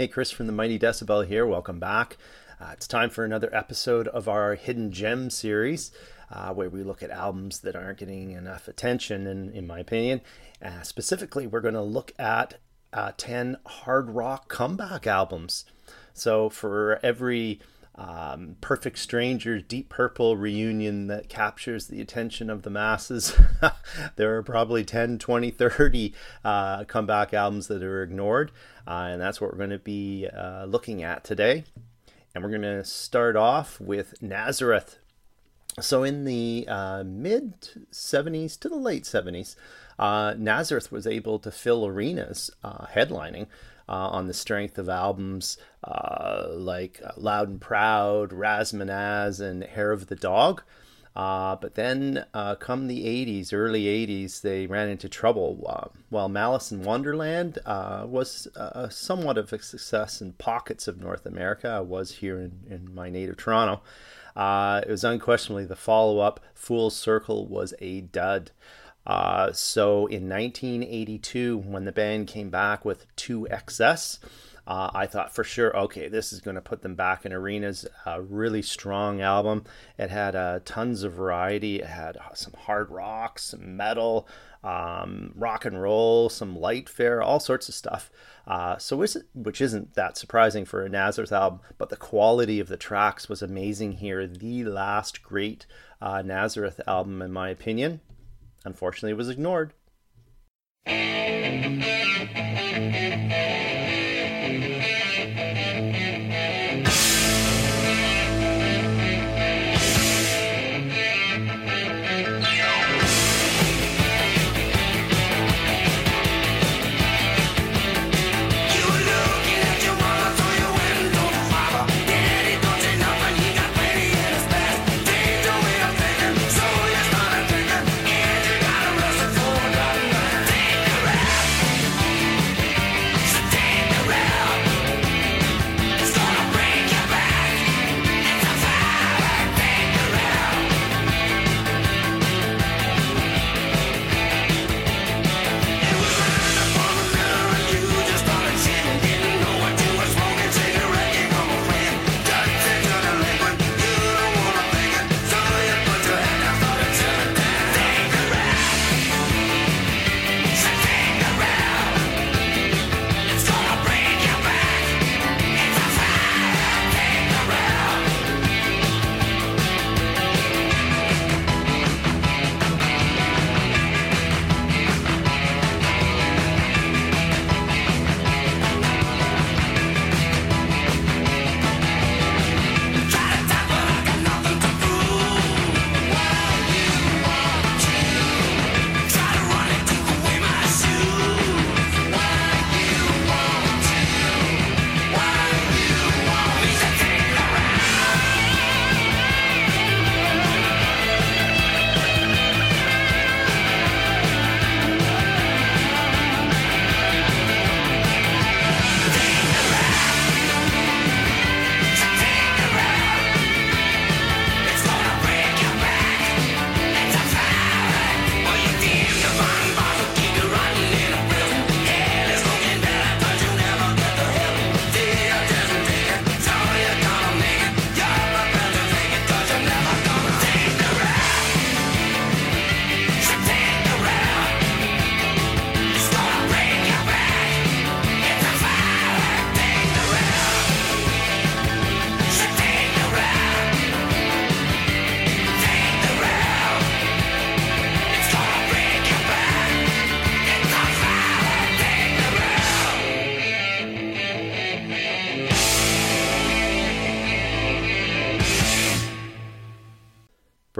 Hey, Chris from the Mighty Decibel here. Welcome back. Uh, it's time for another episode of our Hidden Gem series, uh, where we look at albums that aren't getting enough attention, in, in my opinion. Uh, specifically, we're going to look at uh, 10 hard rock comeback albums. So, for every um, Perfect Strangers, Deep Purple reunion that captures the attention of the masses. there are probably 10, 20, 30 uh, comeback albums that are ignored, uh, and that's what we're going to be uh, looking at today. And we're going to start off with Nazareth. So, in the uh, mid 70s to the late 70s, uh, Nazareth was able to fill arenas uh, headlining on the strength of albums uh, like uh, Loud and Proud, Razamanaz, and Hair of the Dog. Uh, but then, uh, come the 80s, early 80s, they ran into trouble. Uh, while Malice in Wonderland was somewhat of a success in pockets of North America, I was here in, in my native Toronto, it was unquestionably the follow up, Fool's Circle, was a dud. Uh, so in 1982, when the band came back with 2XS, uh, I thought for sure, okay, this is going to put them back in arenas. A really strong album. It had uh, tons of variety. It had some hard rock, some metal, um, rock and roll, some light fare, all sorts of stuff. Uh, so which isn't that surprising for a Nazareth album, but the quality of the tracks was amazing here. The last great uh, Nazareth album, in my opinion unfortunately it was ignored.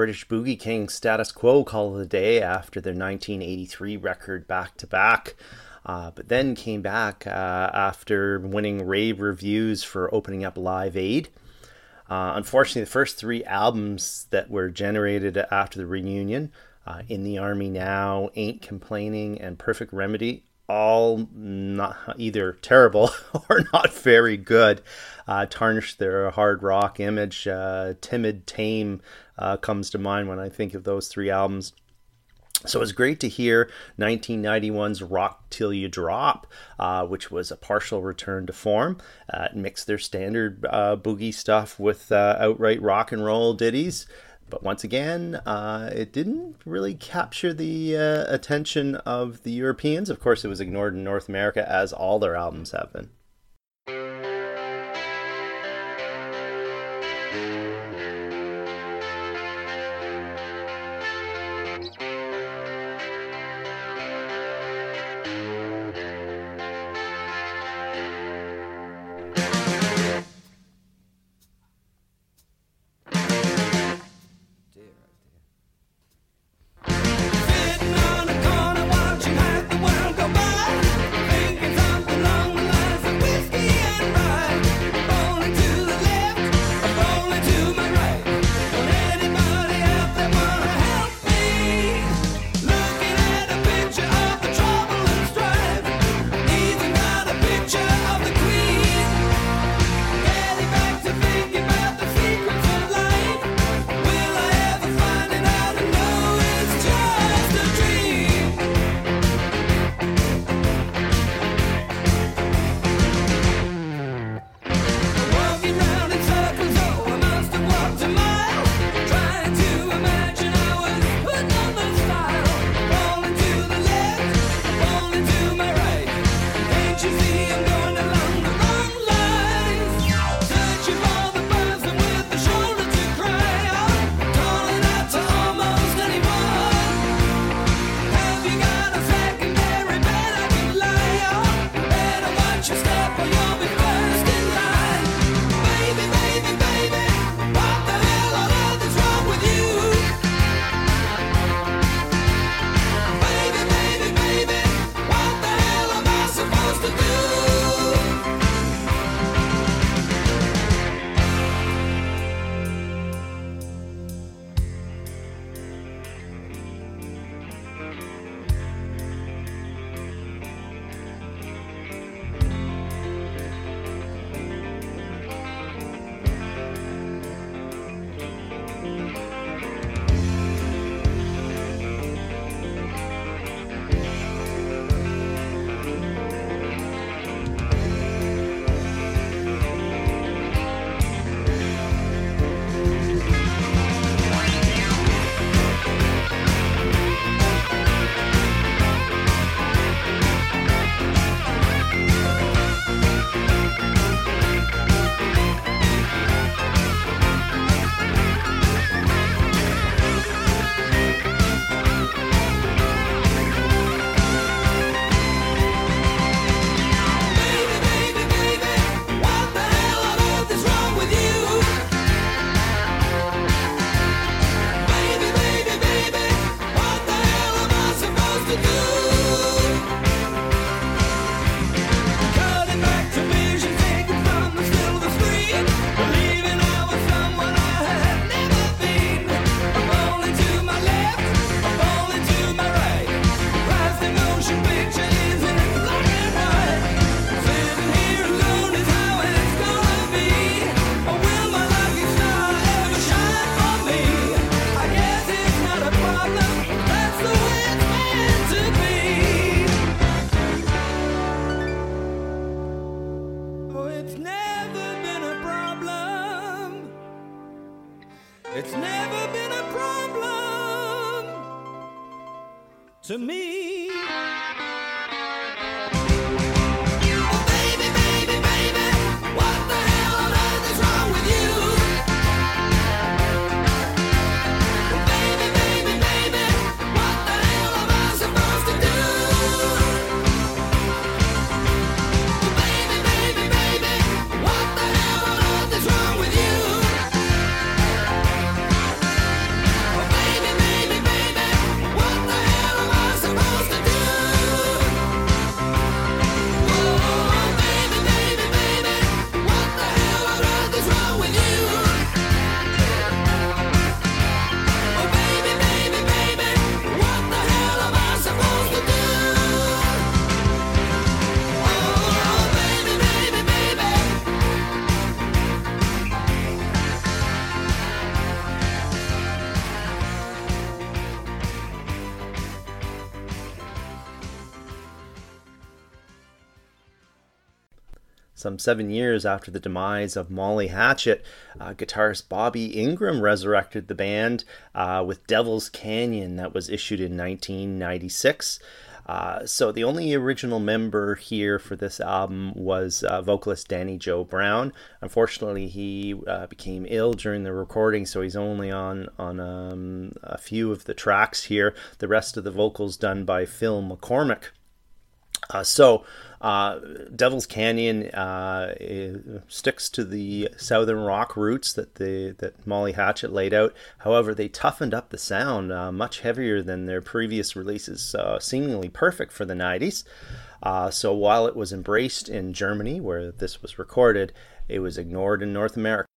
British Boogie King Status Quo call of the day after their 1983 record back to back. But then came back uh, after winning rave reviews for opening up Live Aid. Uh, unfortunately, the first three albums that were generated after the reunion, uh, In the Army Now, Ain't Complaining, and Perfect Remedy, all not either terrible or not very good. Uh, tarnished their hard rock image. Uh, Timid Tame uh, comes to mind when I think of those three albums. So it was great to hear 1991's Rock Till You Drop, uh, which was a partial return to form. Uh, mixed their standard uh, boogie stuff with uh, outright rock and roll ditties. But once again, uh, it didn't really capture the uh, attention of the Europeans. Of course, it was ignored in North America, as all their albums have been. Some seven years after the demise of Molly Hatchet, uh, guitarist Bobby Ingram resurrected the band uh, with Devil's Canyon that was issued in 1996. Uh, so the only original member here for this album was uh, vocalist Danny Joe Brown. Unfortunately, he uh, became ill during the recording, so he's only on on um, a few of the tracks here. The rest of the vocals done by Phil McCormick. Uh, so uh, Devil's Canyon uh, sticks to the southern rock roots that the that Molly Hatchet laid out. However, they toughened up the sound uh, much heavier than their previous releases, uh, seemingly perfect for the 90s. Uh, so while it was embraced in Germany, where this was recorded, it was ignored in North America.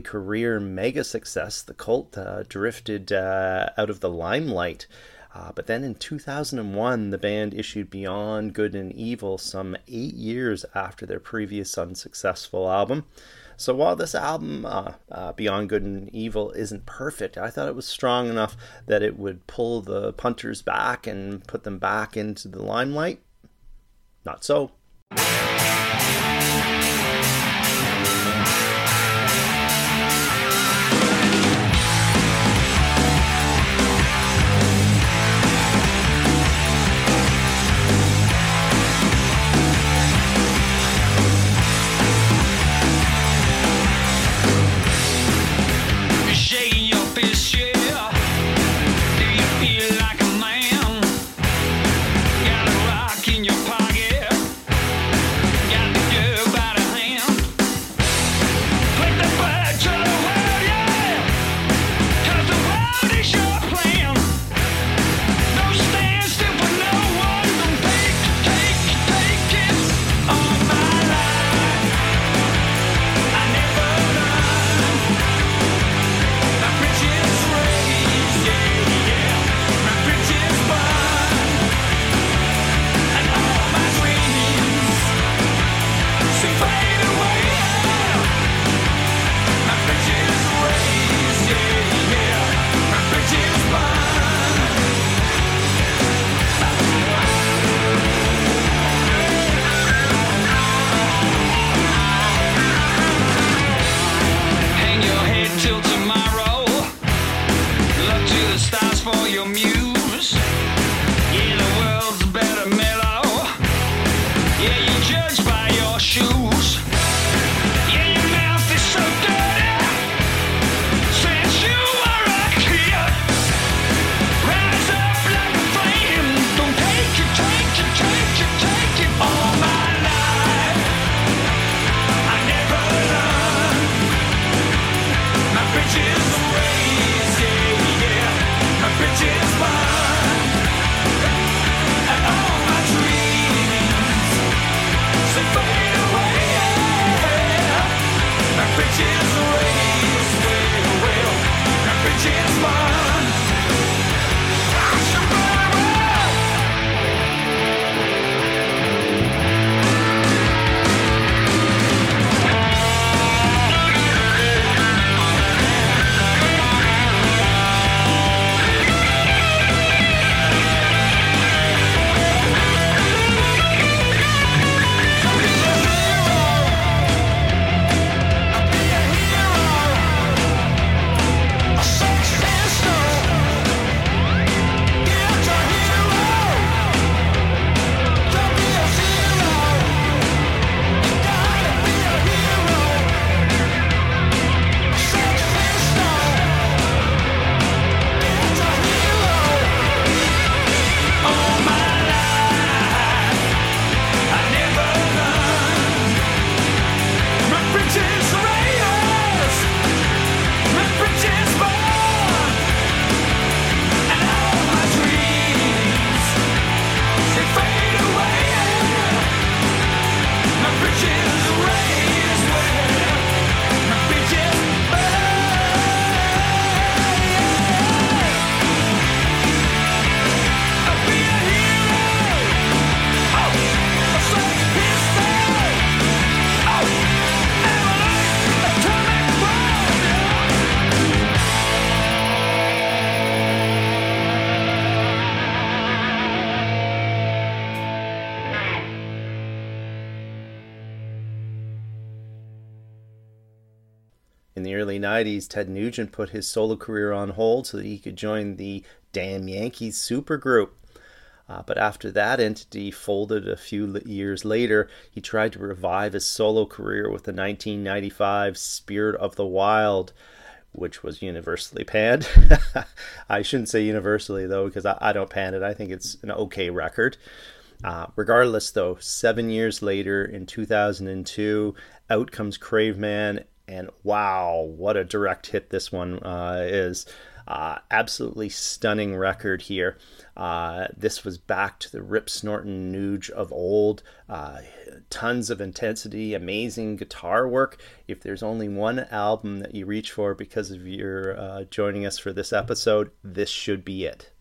Career mega success, the cult uh, drifted uh, out of the limelight. Uh, but then in 2001, the band issued Beyond Good and Evil some eight years after their previous unsuccessful album. So while this album, uh, uh, Beyond Good and Evil, isn't perfect, I thought it was strong enough that it would pull the punters back and put them back into the limelight. Not so. 90s, Ted Nugent put his solo career on hold so that he could join the Damn Yankees supergroup. Uh, but after that entity folded a few years later, he tried to revive his solo career with the 1995 Spirit of the Wild, which was universally panned. I shouldn't say universally, though, because I, I, don't pan it. I think it's an okay record. Uh, regardless, though, seven years later in 2002, out comes Craveman and wow, what a direct hit this one uh, is. Uh, absolutely stunning record here. Uh, this was back to the Rip Snorton Nuge of old. Uh, tons of intensity, amazing guitar work. If there's only one album that you reach for because of your uh, joining us for this episode, this should be it.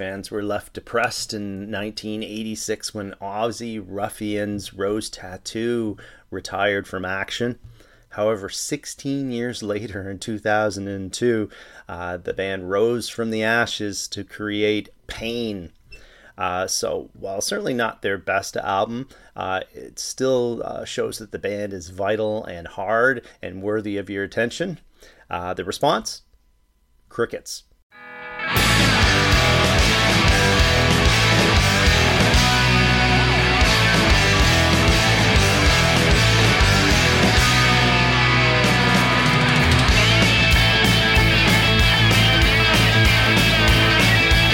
Fans were left depressed in 1986 when Aussie Ruffians Rose Tattoo retired from action. However, 16 years later in 2002, uh, the band rose from the ashes to create Pain. Uh, so, while certainly not their best album, uh, it still uh, shows that the band is vital and hard and worthy of your attention. Uh, the response? Crickets.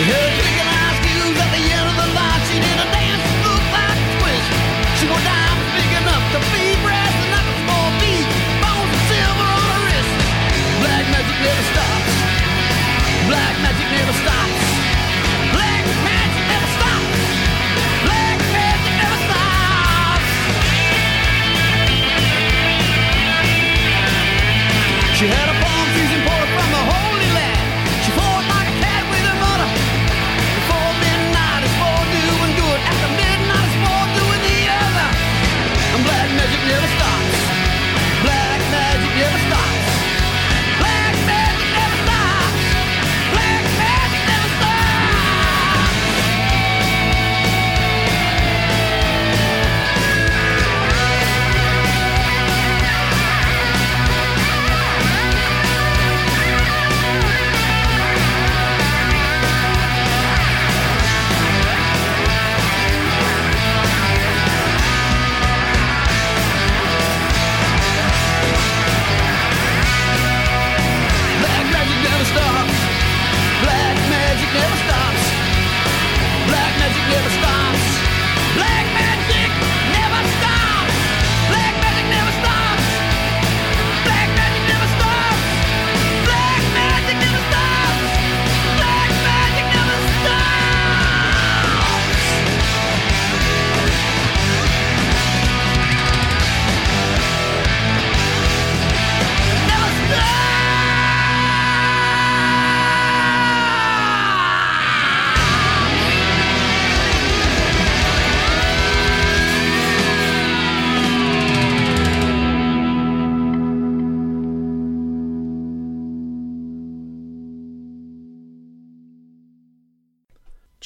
Yeah.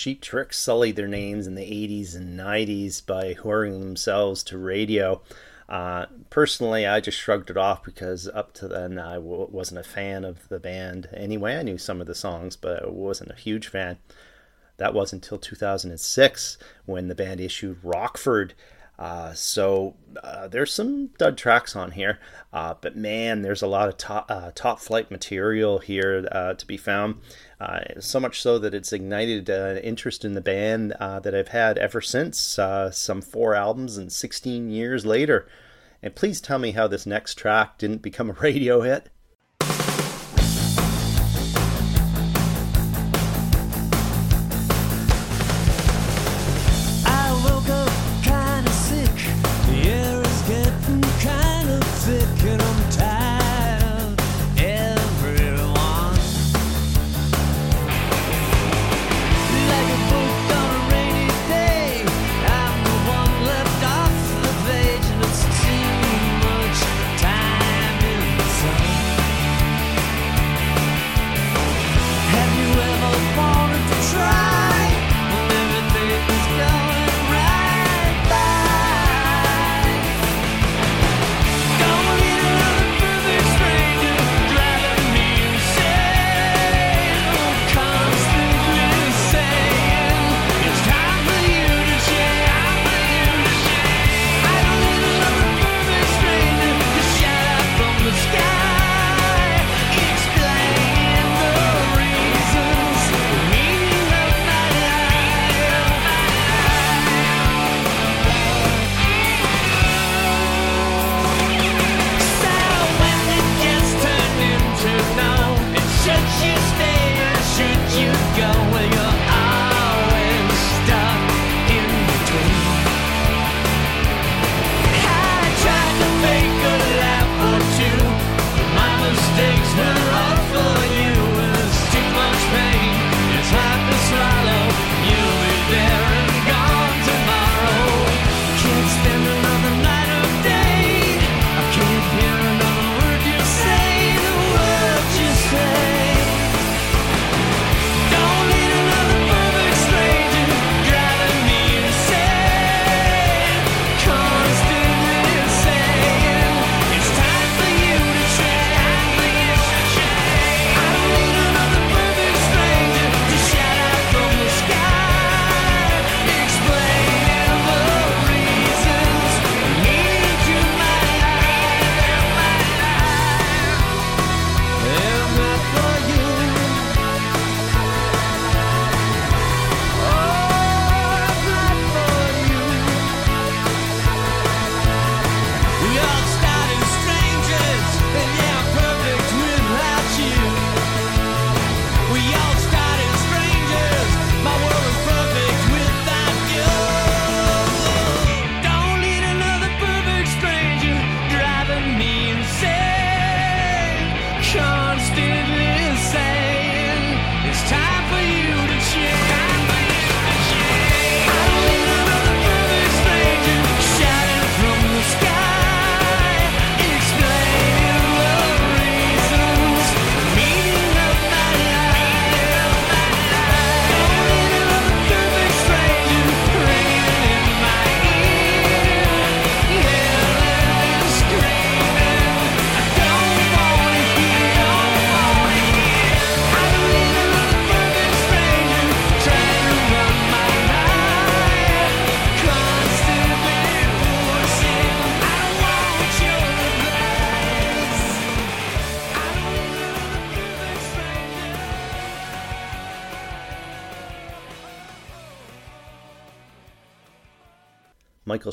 Cheap Tricks sullied their names in the 80s and 90s by whoring themselves to radio. Uh, personally, I just shrugged it off because up to then I w- wasn't a fan of the band anyway. I knew some of the songs, but I wasn't a huge fan. That was until 2006 when the band issued Rockford. Uh, so uh, there's some dud tracks on here, uh, but man, there's a lot of top uh, top flight material here uh, to be found. Uh, so much so that it's ignited an interest in the band that I've had ever since. some four albums and 16 years later. And please tell me how this next track didn't become a radio hit.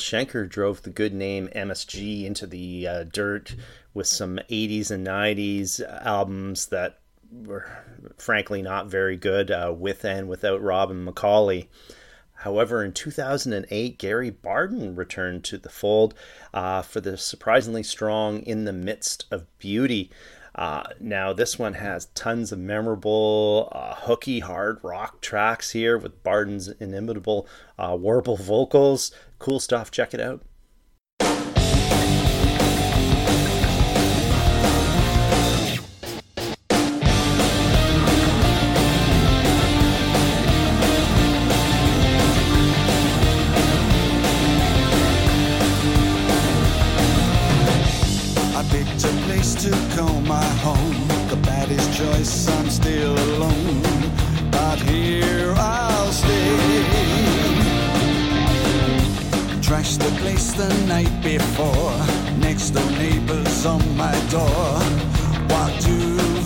Schenker drove the good name MSG into the uh, dirt with some 80s and 90s albums that were frankly not very good uh, with and without Robin McAuley. However, in 2008, Gary Barden returned to the fold uh, for the surprisingly strong In the Midst of Beauty. Uh, now, this one has tons of memorable, uh, hooky, hard rock tracks here with Barden's inimitable uh, warble vocals. Cool stuff. Check it out. to call my home. The baddest choice, I'm still alone. But here Trashed the place the night before. Next door neighbors on my door. What do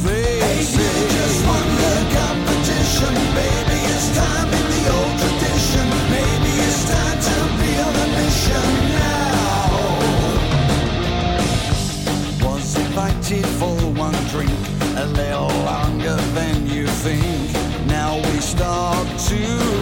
they hey, say? Just won the competition, baby. It's time in the old tradition. Maybe it's time to be on a mission now. Was invited for one drink, a little longer than you think. Now we start to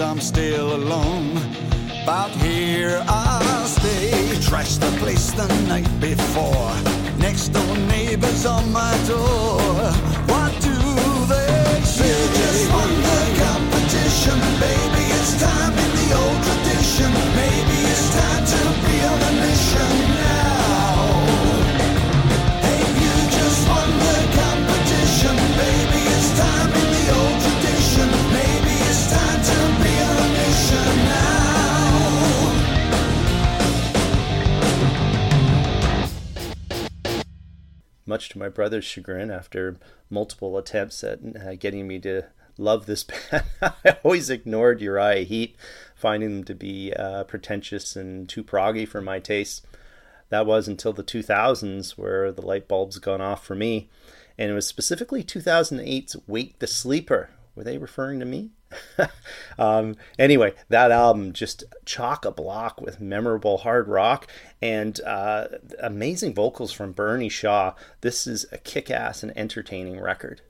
I'm still alone. Much to my brother's chagrin, after multiple attempts at uh, getting me to love this band, I always ignored Uriah Heep, finding them to be uh, pretentious and too proggy for my taste. That was until the 2000s where the light bulbs gone off for me, and it was specifically 2008's "Wake the Sleeper." Were they referring to me? um, anyway, that album just chock a block with memorable hard rock and uh, amazing vocals from Bernie Shaw. This is a kick ass and entertaining record.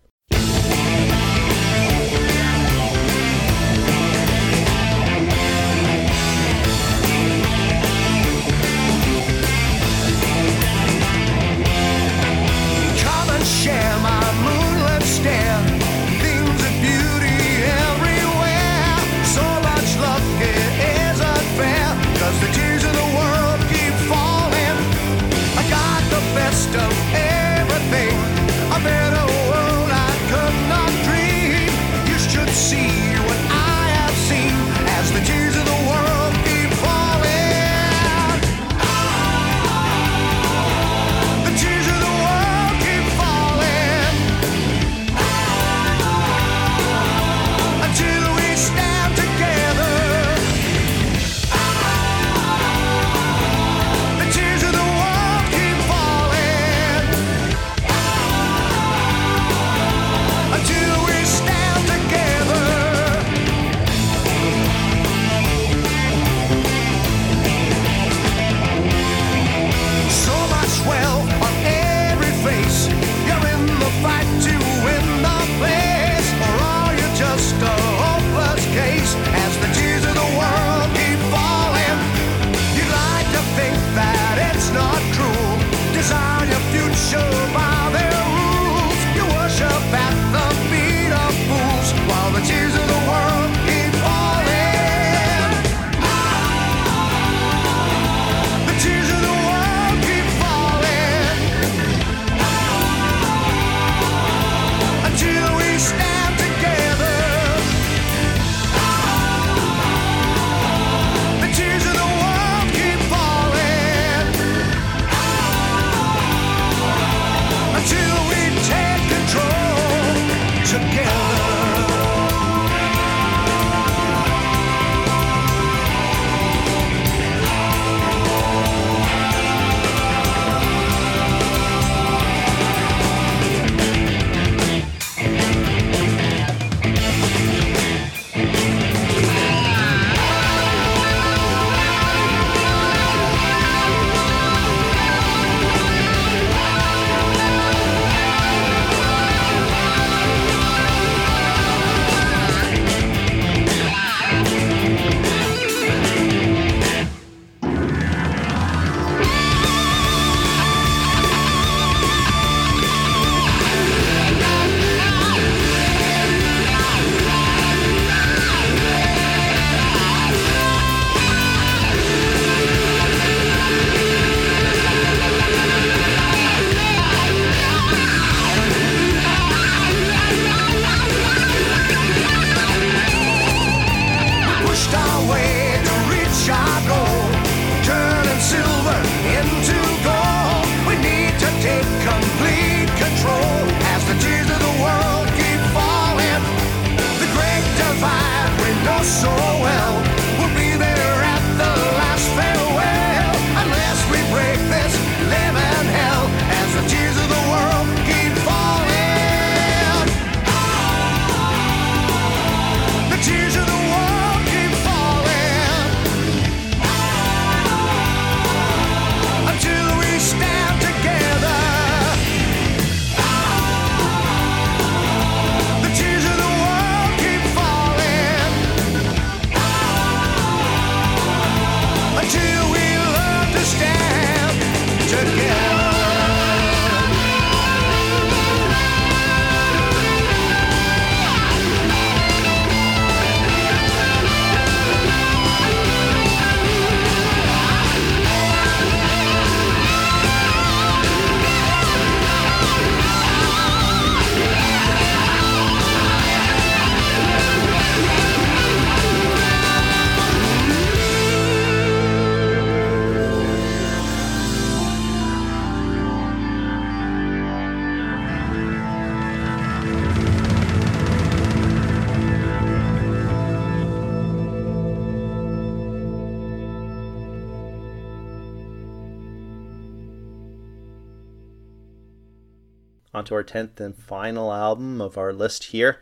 Onto our 10th and final album of our list here.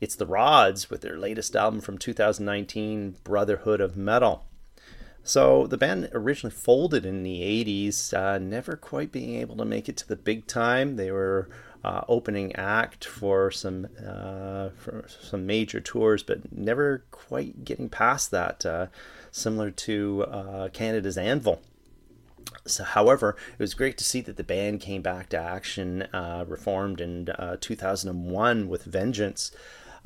It's the Rods with their latest album from 2019, Brotherhood of Metal. So the band originally folded in the 80s, uh, never quite being able to make it to the big time. They were uh, opening act for some uh, for some major tours, but never quite getting past that. Uh, similar to uh, Canada's Anvil. So, however, it was great to see that the band came back to action, uh, reformed in 2001 with Vengeance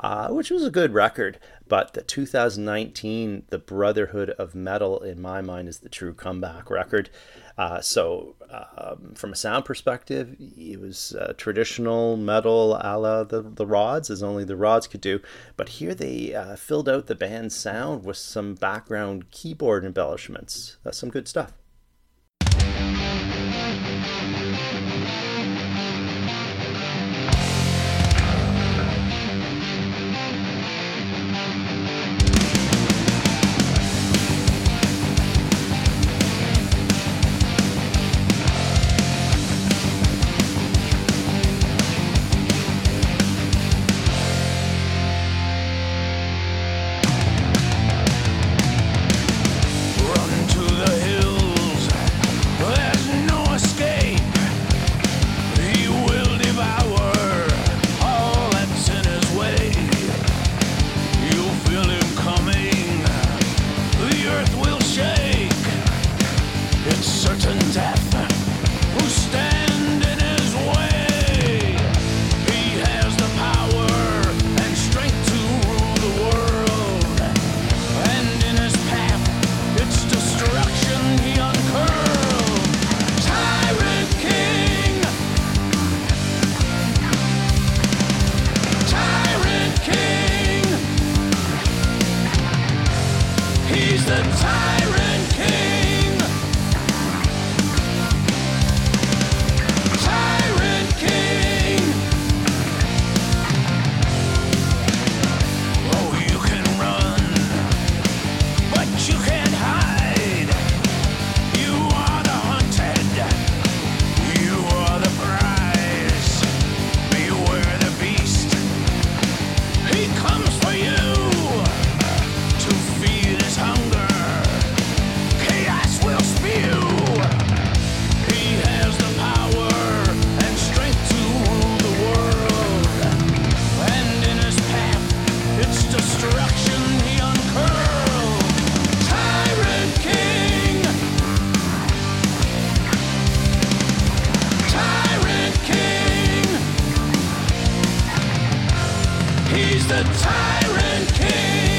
uh, which was a good record. But the 2019, The Brotherhood of Metal, in my mind, is the true comeback record. Uh, so, um, from a sound perspective, it was uh, traditional metal a la the, the Rods, as only the Rods could do. But here they uh, filled out the band's sound with some background keyboard embellishments. That's some good stuff. he's the tyrant king.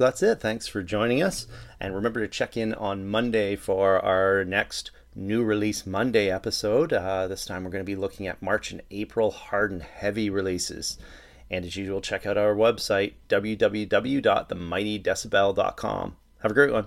So that's it. Thanks for joining us. And remember to check in on Monday for our next new release Monday episode. Uh, this time we're going to be looking at March and April hard and heavy releases. And as usual, check out our website, www.themightydecibel.com. Have a great one.